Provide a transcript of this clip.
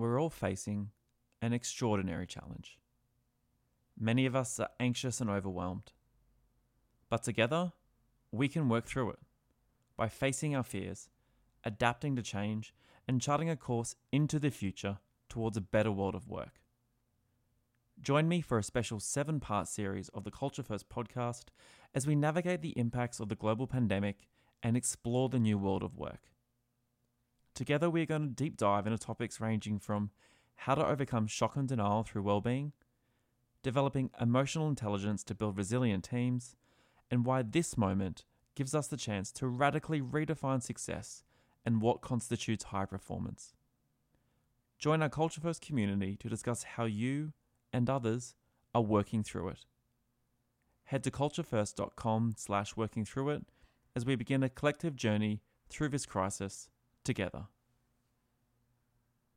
we're all facing an extraordinary challenge. Many of us are anxious and overwhelmed. But together, we can work through it by facing our fears, adapting to change, and charting a course into the future towards a better world of work. Join me for a special seven part series of the Culture First podcast as we navigate the impacts of the global pandemic and explore the new world of work. Together, we are going to deep dive into topics ranging from how to overcome shock and denial through well-being, developing emotional intelligence to build resilient teams, and why this moment gives us the chance to radically redefine success and what constitutes high performance. Join our Culture First community to discuss how you and others are working through it. Head to culturefirst.com slash working through it as we begin a collective journey through this crisis together.